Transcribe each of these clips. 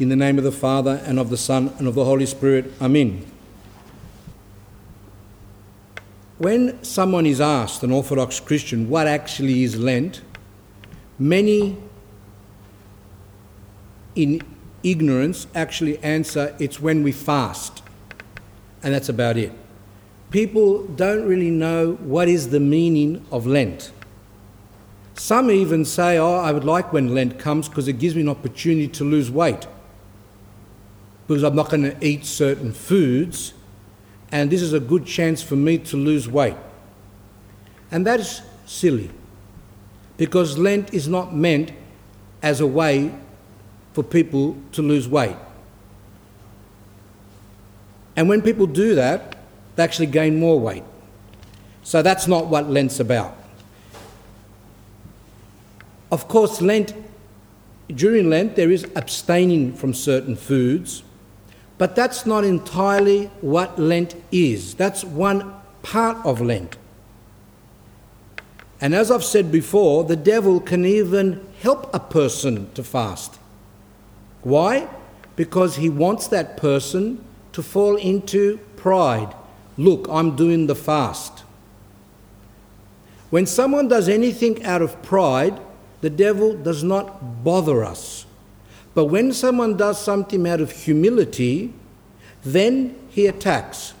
In the name of the Father, and of the Son, and of the Holy Spirit. Amen. When someone is asked, an Orthodox Christian, what actually is Lent, many in ignorance actually answer it's when we fast. And that's about it. People don't really know what is the meaning of Lent. Some even say, Oh, I would like when Lent comes because it gives me an opportunity to lose weight. Because I'm not going to eat certain foods, and this is a good chance for me to lose weight. And that is silly because Lent is not meant as a way for people to lose weight. And when people do that, they actually gain more weight. So that's not what Lent's about. Of course, Lent, during Lent, there is abstaining from certain foods, but that's not entirely what Lent is. That's one part of Lent. And as I've said before, the devil can even help a person to fast. Why? Because he wants that person to fall into pride. Look, I'm doing the fast. When someone does anything out of pride, the devil does not bother us. But when someone does something out of humility, then he attacks.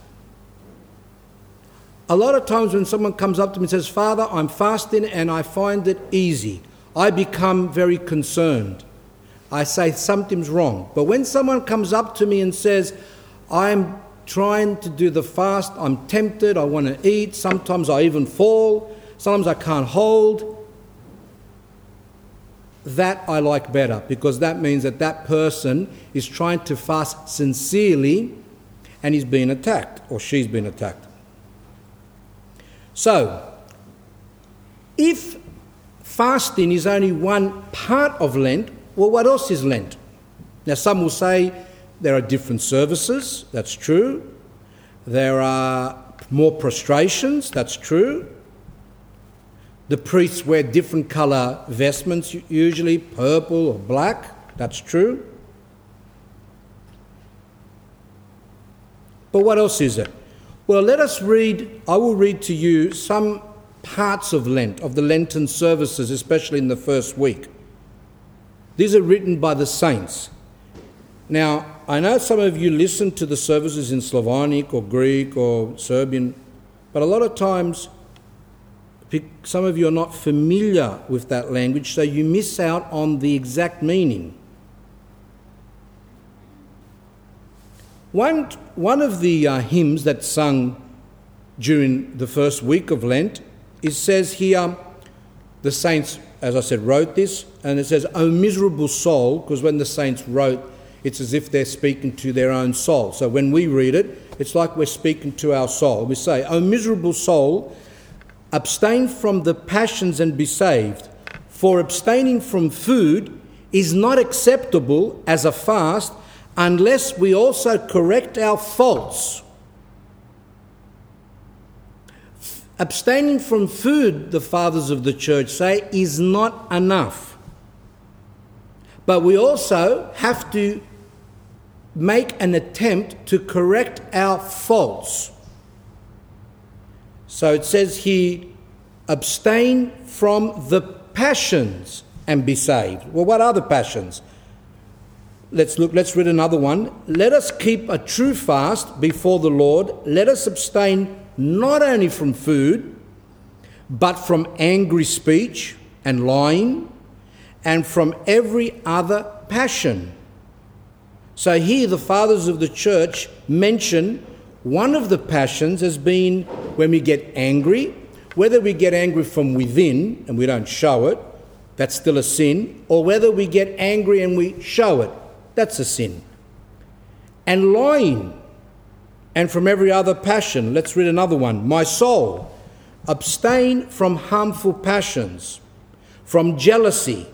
A lot of times when someone comes up to me and says, Father, I'm fasting and I find it easy, I become very concerned. I say something's wrong. But when someone comes up to me and says, I'm trying to do the fast, I'm tempted, I want to eat, sometimes I even fall, sometimes I can't hold, that I like better because that means that that person is trying to fast sincerely and he's being attacked or she's been attacked. So, if fasting is only one part of Lent, well, what else is Lent? Now, some will say there are different services, that's true. There are more prostrations, that's true. The priests wear different colour vestments, usually purple or black, that's true. But what else is it? Well, let us read, I will read to you some parts of Lent, of the Lenten services, especially in the first week. These are written by the saints. Now, I know some of you listen to the services in Slavonic or Greek or Serbian, but a lot of times some of you are not familiar with that language, so you miss out on the exact meaning. One, one of the uh, hymns that's sung during the first week of Lent, it says here, the saints, as I said, wrote this, and it says, O miserable soul, because when the saints wrote, it's as if they're speaking to their own soul. So when we read it, it's like we're speaking to our soul. We say, O miserable soul, abstain from the passions and be saved, for abstaining from food is not acceptable as a fast unless we also correct our faults. Abstaining from food, the fathers of the church say, is not enough. But we also have to make an attempt to correct our faults. So it says he abstain from the passions and be saved. Well, what are the passions? Let's look, let's read another one. Let us keep a true fast before the Lord. Let us abstain not only from food, but from angry speech and lying, and from every other passion. So here the fathers of the church mention one of the passions has been when we get angry, whether we get angry from within and we don't show it, that's still a sin, or whether we get angry and we show it, that's a sin. And lying, and from every other passion. Let's read another one. My soul, abstain from harmful passions, from jealousy,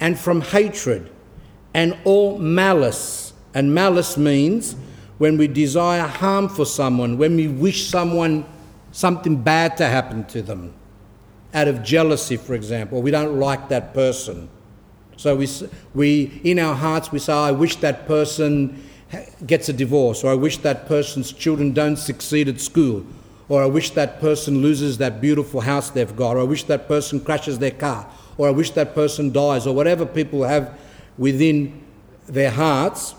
and from hatred, and all malice. And malice means when we desire harm for someone, when we wish someone something bad to happen to them, out of jealousy, for example, we don't like that person. So we, we, in our hearts, we say, I wish that person gets a divorce, or I wish that person's children don't succeed at school, or I wish that person loses that beautiful house they've got, or I wish that person crashes their car, or I wish that person dies, or whatever people have within their hearts.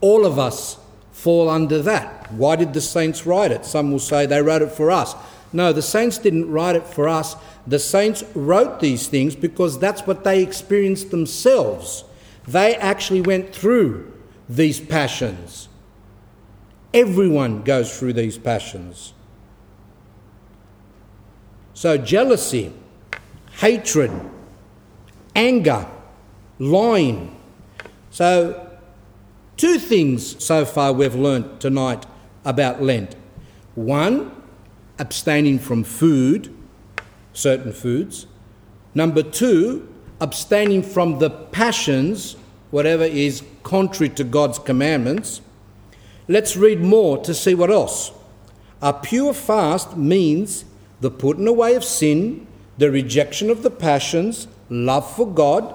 All of us fall under that. Why did the saints write it? Some will say they wrote it for us. No, the saints didn't write it for us. The saints wrote these things because that's what they experienced themselves. They actually went through these passions. Everyone goes through these passions. So, jealousy, hatred, anger, lying. So, Two things so far we've learnt tonight about Lent. One, abstaining from food, certain foods. Number two, abstaining from the passions, whatever is contrary to God's commandments. Let's read more to see what else. A pure fast means the putting away of sin, the rejection of the passions, love for God,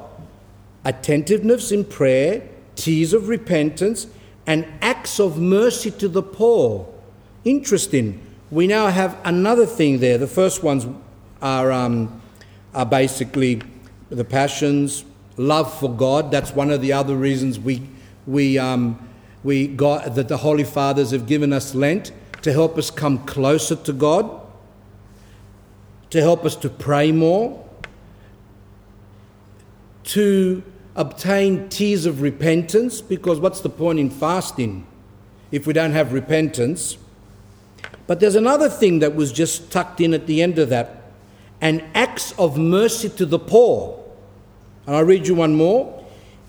attentiveness in prayer, tears of repentance, and acts of mercy to the poor. Interesting. We now have another thing there. The first ones are, um, are basically the passions, love for God. That's one of the other reasons we, we, um, we got, that the Holy Fathers have given us Lent to help us come closer to God, to help us to pray more, to obtain tears of repentance, because what's the point in fasting if we don't have repentance? But there's another thing that was just tucked in at the end of that and acts of mercy to the poor. And I'll read you one more.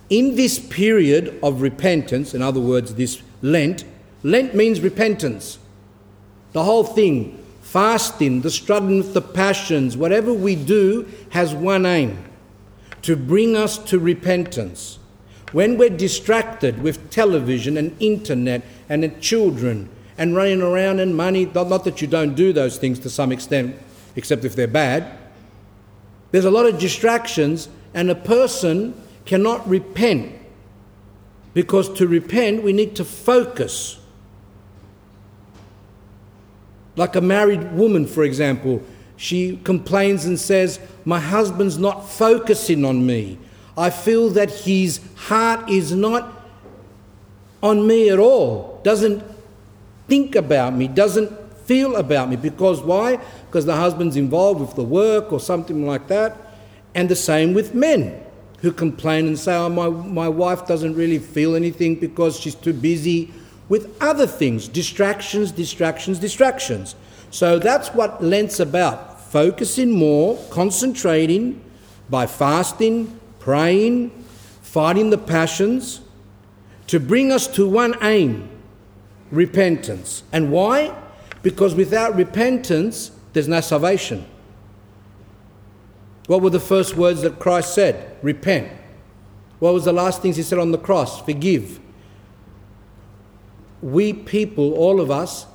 In this period of repentance, in other words, this Lent, Lent means repentance. The whole thing, fasting, the struggling with the passions, whatever we do has one aim to bring us to repentance. When we're distracted with television and internet and children and running around and money, not that you don't do those things to some extent, except if they're bad, there's a lot of distractions, and a person cannot repent because to repent, we need to focus. Like a married woman, for example, she complains and says, My husband's not focusing on me. I feel that his heart is not on me at all, doesn't think about me, doesn't feel about me. Because why? Because the husband's involved with the work or something like that. And the same with men who complain and say, Oh, my, my wife doesn't really feel anything because she's too busy with other things distractions, distractions, distractions. So that's what Lent's about focusing more, concentrating by fasting, praying, fighting the passions to bring us to one aim repentance. And why? Because without repentance, there's no salvation. What were the first words that Christ said? Repent. What was the last things he said on the cross? Forgive. We people, all of us,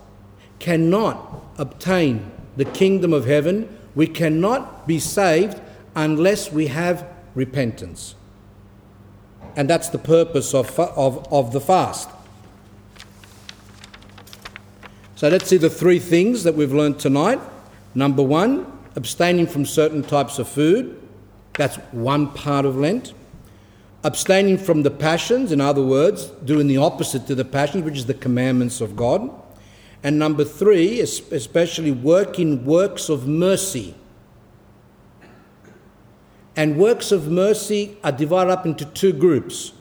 cannot obtain the kingdom of heaven, we cannot be saved unless we have repentance. And that's the purpose of, of, of the fast. So let's see the three things that we've learned tonight. Number one, abstaining from certain types of food. That's one part of Lent. Abstaining from the passions, in other words, doing the opposite to the passions, which is the commandments of God. And number three, especially work in works of mercy. And works of mercy are divided up into two groups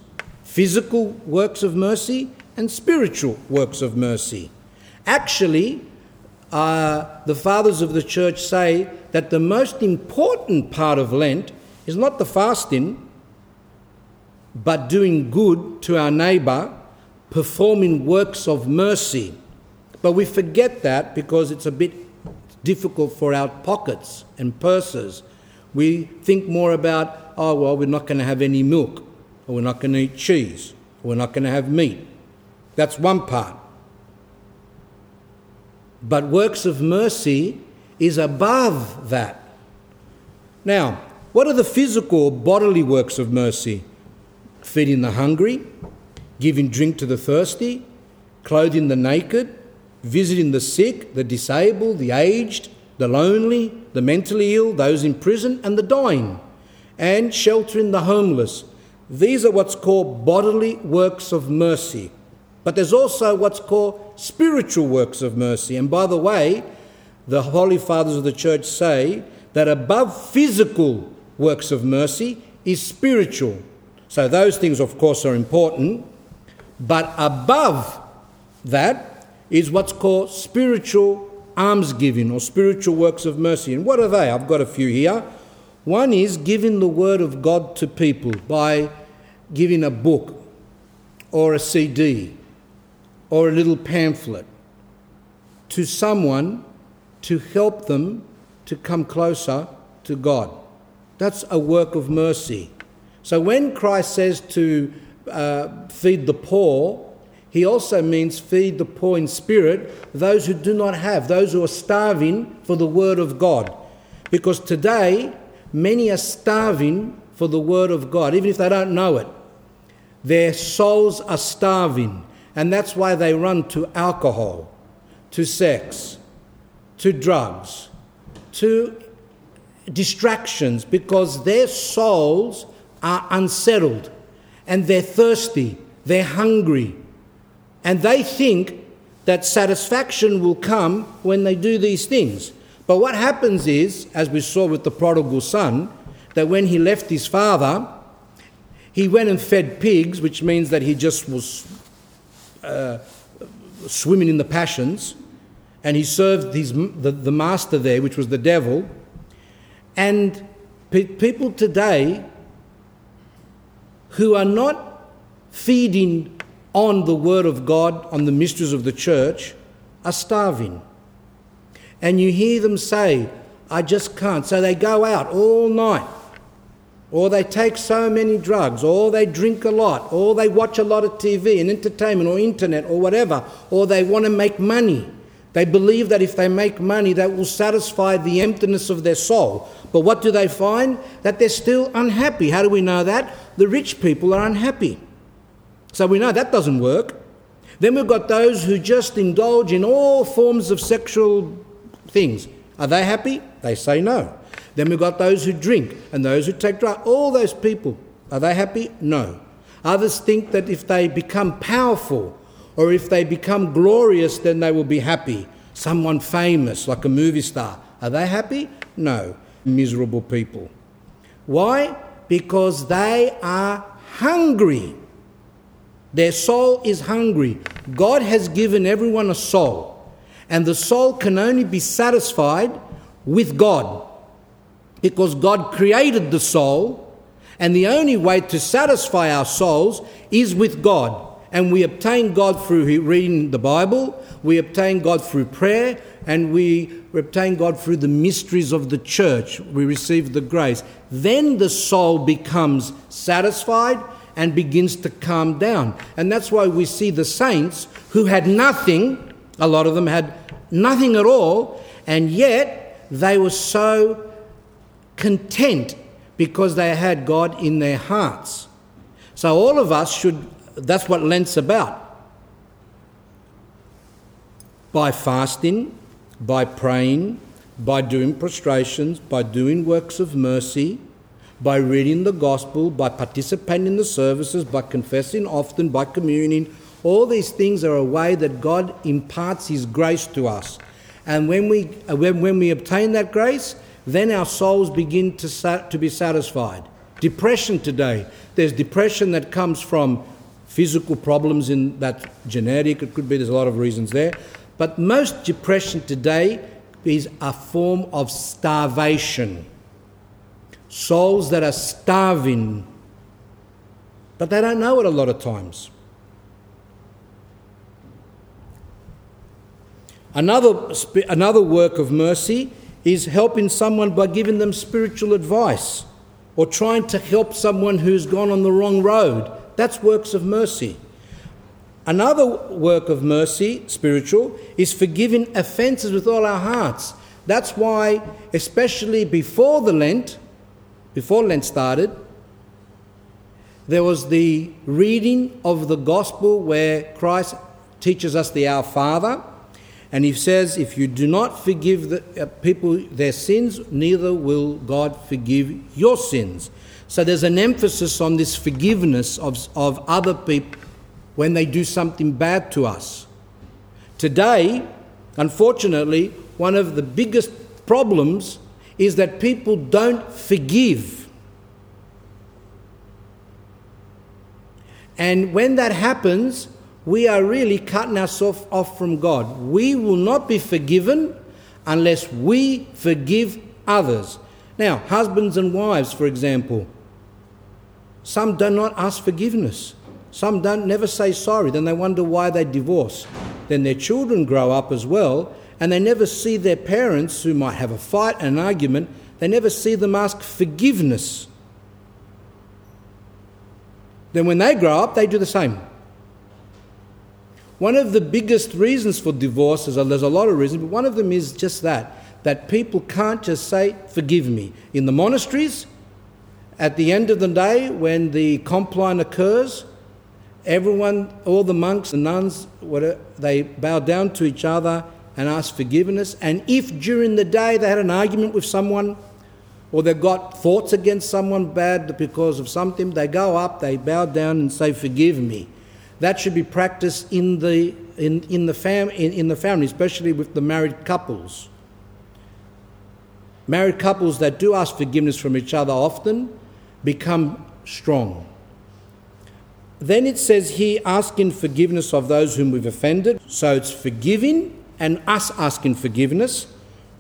physical works of mercy and spiritual works of mercy. Actually, uh, the fathers of the church say that the most important part of Lent is not the fasting, but doing good to our neighbour, performing works of mercy. But we forget that because it's a bit difficult for our pockets and purses. We think more about, oh, well, we're not going to have any milk, or we're not going to eat cheese, or we're not going to have meat. That's one part. But works of mercy is above that. Now, What are the physical, bodily works of mercy? Feeding the hungry, giving drink to the thirsty, clothing the naked, visiting the sick, the disabled, the aged, the lonely, the mentally ill, those in prison, and the dying, and sheltering the homeless. These are what's called bodily works of mercy. But there's also what's called spiritual works of mercy. And by the way, the Holy Fathers of the Church say that above physical works of mercy is spiritual. So those things, of course, are important. But above that is what's called spiritual almsgiving or spiritual works of mercy. And what are they? I've got a few here. One is giving the word of God to people by giving a book or a CD or a little pamphlet to someone to help them to come closer to God. That's a work of mercy. So when Christ says to uh, feed the poor, he also means feed the poor in spirit, those who do not have, those who are starving for the word of God. Because today, many are starving for the word of God, even if they don't know it. Their souls are starving, and that's why they run to alcohol, to sex, to drugs, to distractions, because their souls are unsettled and they're thirsty, they're hungry, and they think that satisfaction will come when they do these things. But what happens is, as we saw with the prodigal son, that when he left his father, he went and fed pigs, which means that he just was uh, swimming in the passions, and he served his, the, the master there, which was the devil. And pe- people today who are not feeding on the Word of God, on the mysteries of the church, are starving. And you hear them say, I just can't. So they go out all night, or they take so many drugs, or they drink a lot, or they watch a lot of TV and entertainment, or internet, or whatever, or they want to make money. They believe that if they make money, that will satisfy the emptiness of their soul. But what do they find? That they're still unhappy. How do we know that? The rich people are unhappy. So we know that doesn't work. Then we've got those who just indulge in all forms of sexual things. Are they happy? They say no. Then we've got those who drink and those who take drugs. All those people, are they happy? No. Others think that if they become powerful or if they become glorious, then they will be happy. Someone famous, like a movie star. Are they happy? No. Miserable people. Why? Because they are hungry. Their soul is hungry. God has given everyone a soul, and the soul can only be satisfied with God because God created the soul, and the only way to satisfy our souls is with God. And we obtain God through reading the Bible, we obtain God through prayer, and we obtain God through the mysteries of the church. We receive the grace. Then the soul becomes satisfied and begins to calm down. And that's why we see the saints who had nothing, a lot of them had nothing at all, and yet they were so content because they had God in their hearts. So all of us should, that's what Lent's about. By fasting, by praying, by doing prostrations, by doing works of mercy, by reading the gospel, by participating in the services, by confessing often, by communing. All these things are a way that God imparts His grace to us. And when we, uh, when, when we obtain that grace, then our souls begin to, to be satisfied. Depression today, there's depression that comes from physical problems in that genetic, it could be, there's a lot of reasons there. But most depression today is a form of starvation souls that are starving, but they don't know it a lot of times. Another, another work of mercy is helping someone by giving them spiritual advice or trying to help someone who's gone on the wrong road. That's works of mercy. Another work of mercy, spiritual, is forgiving offences with all our hearts. That's why, especially before the Lent, before Lent started, there was the reading of the gospel where Christ teaches us the Our Father. And he says, If you do not forgive the, uh, people their sins, neither will God forgive your sins. So there's an emphasis on this forgiveness of, of other people when they do something bad to us. Today, unfortunately, one of the biggest problems is that people don't forgive. And when that happens, we are really cutting ourselves off from God. We will not be forgiven unless we forgive others. Now, husbands and wives, for example, some do not ask forgiveness. Some don't never say sorry. Then they wonder why they divorce. Then their children grow up as well, and they never see their parents, who might have a fight and an argument, they never see them ask forgiveness. Then when they grow up, they do the same. One of the biggest reasons for divorce is there's a lot of reasons, but one of them is just that that people can't just say, Forgive me. In the monasteries, at the end of the day, when the compline occurs, everyone, all the monks and nuns, they bow down to each other and ask forgiveness. And if during the day they had an argument with someone, or they've got thoughts against someone bad because of something, they go up, they bow down and say, Forgive me. That should be practiced in the, in, in, the, fam, in, in the family, especially with the married couples. Married couples that do ask forgiveness from each other often become strong. Then it says here, asking forgiveness of those whom we've offended. So it's forgiving and us asking forgiveness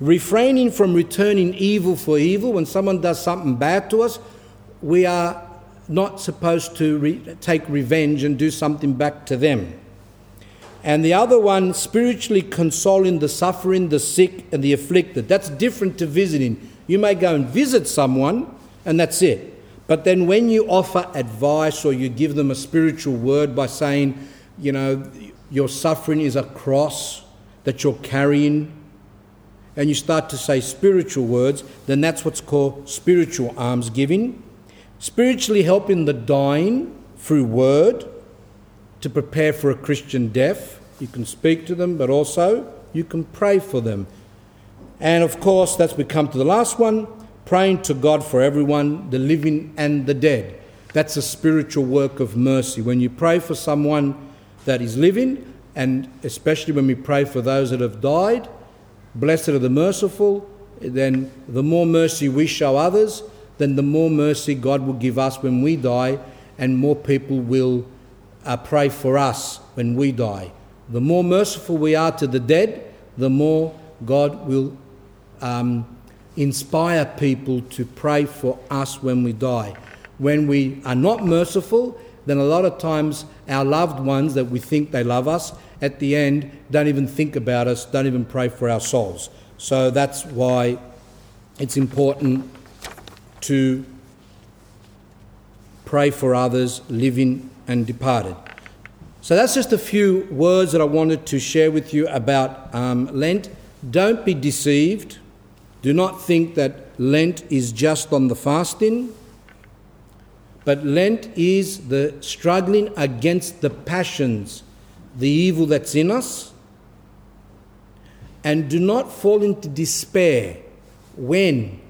refraining from returning evil for evil. When someone does something bad to us, we are not supposed to re- take revenge and do something back to them. And the other one, spiritually consoling the suffering, the sick, and the afflicted. That's different to visiting. You may go and visit someone, and that's it. But then when you offer advice or you give them a spiritual word by saying, you know, your suffering is a cross that you're carrying, and you start to say spiritual words, then that's what's called spiritual almsgiving. Spiritually helping the dying through word to prepare for a Christian death. You can speak to them, but also you can pray for them. And of course, that's we come to the last one praying to God for everyone, the living and the dead. That's a spiritual work of mercy. When you pray for someone that is living, and especially when we pray for those that have died, Blessed are the merciful, then the more mercy we show others, then the more mercy God will give us when we die, and more people will uh, pray for us when we die. The more merciful we are to the dead, the more God will um, inspire people to pray for us when we die. When we are not merciful, then a lot of times our loved ones that we think they love us at the end don't even think about us, don't even pray for our souls. So that's why it's important to pray for others, living and departed. So that's just a few words that I wanted to share with you about um, Lent. Don't be deceived. Do not think that Lent is just on the fasting. But Lent is the struggling against the passions the evil that's in us and do not fall into despair when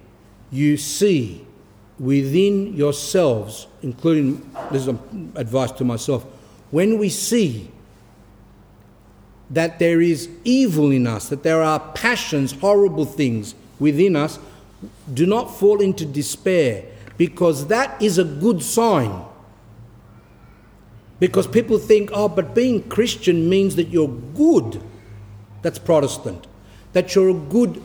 you see within yourselves, including this is advice to myself, when we see that there is evil in us, that there are passions, horrible things within us, do not fall into despair because that is a good sign because people think, oh, but being Christian means that you're good. That's Protestant. That you're a good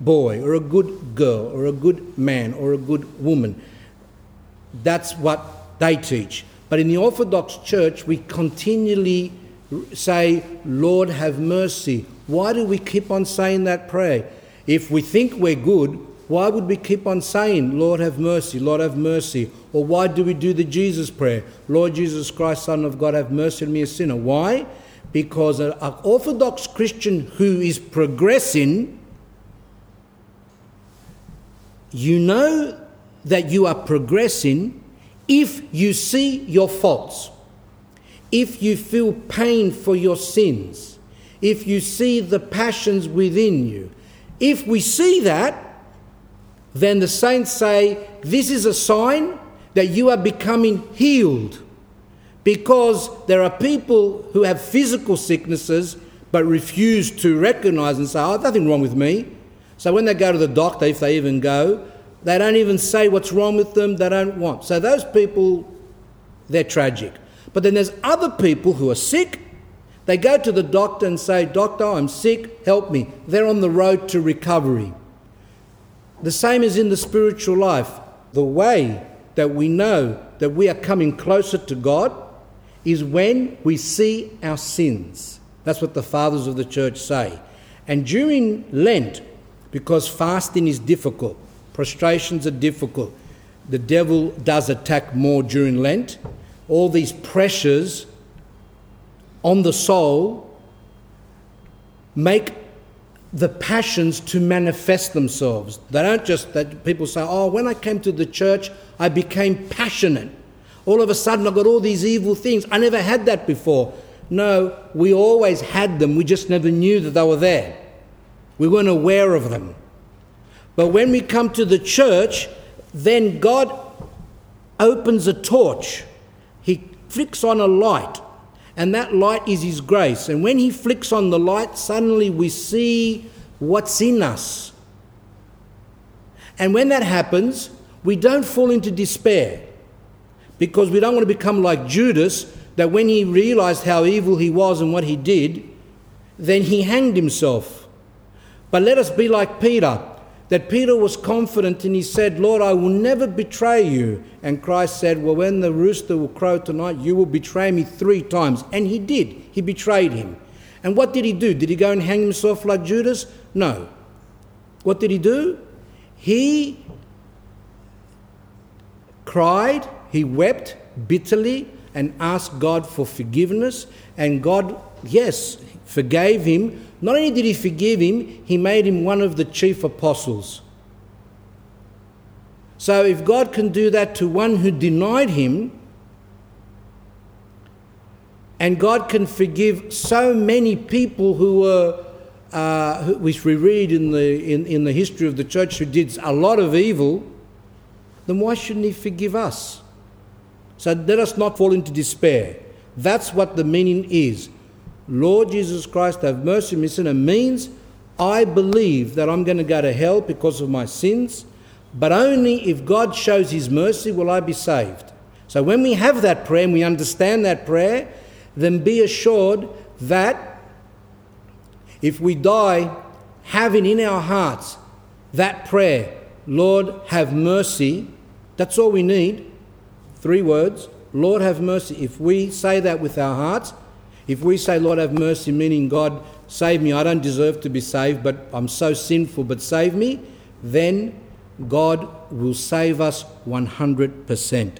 boy or a good girl or a good man or a good woman. That's what they teach. But in the Orthodox Church, we continually say, Lord, have mercy. Why do we keep on saying that prayer? If we think we're good, why would we keep on saying, Lord have mercy, Lord have mercy? Or why do we do the Jesus prayer? Lord Jesus Christ, Son of God, have mercy on me, a sinner. Why? Because an Orthodox Christian who is progressing, you know that you are progressing if you see your faults, if you feel pain for your sins, if you see the passions within you. If we see that, then the saints say this is a sign that you are becoming healed. Because there are people who have physical sicknesses but refuse to recognize and say, Oh, nothing wrong with me. So when they go to the doctor, if they even go, they don't even say what's wrong with them, they don't want. So those people, they're tragic. But then there's other people who are sick. They go to the doctor and say, Doctor, I'm sick, help me. They're on the road to recovery. The same is in the spiritual life. The way that we know that we are coming closer to God is when we see our sins. That's what the fathers of the church say. And during Lent, because fasting is difficult, prostrations are difficult, the devil does attack more during Lent. All these pressures on the soul make the passions to manifest themselves. They don't just that people say, "Oh, when I came to the church, I became passionate. All of a sudden, I got all these evil things. I never had that before." No, we always had them. We just never knew that they were there. We weren't aware of them. But when we come to the church, then God opens a torch. He flicks on a light and that light is His grace. And when He flicks on the light, suddenly we see what's in us. And when that happens, we don't fall into despair because we don't want to become like Judas, that when he realized how evil he was and what he did, then he hanged himself. But let us be like Peter that Peter was confident and he said, Lord, I will never betray you. And Christ said, Well, when the rooster will crow tonight, you will betray me three times. And he did. He betrayed him. And what did he do? Did he go and hang himself like Judas? No. What did he do? He cried, he wept bitterly and asked God for forgiveness. And God, yes, forgave him. Not only did he forgive him, he made him one of the chief apostles. So if God can do that to one who denied him, and God can forgive so many people who were, uh, which we read in the, in, in the history of the church, who did a lot of evil, then why shouldn't He forgive us? So let us not fall into despair. That's what the meaning is. Lord Jesus Christ, have mercy on me, sinner, means I believe that I'm going to go to hell because of my sins, but only if God shows His mercy will I be saved. So when we have that prayer and we understand that prayer, then be assured that if we die having in our hearts that prayer, Lord, have mercy, that's all we need. Three words Lord, have mercy. If we say that with our hearts, if we say, Lord, have mercy, meaning God, save me, I don't deserve to be saved, but I'm so sinful, but save me, then God will save us 100%.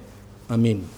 Amen.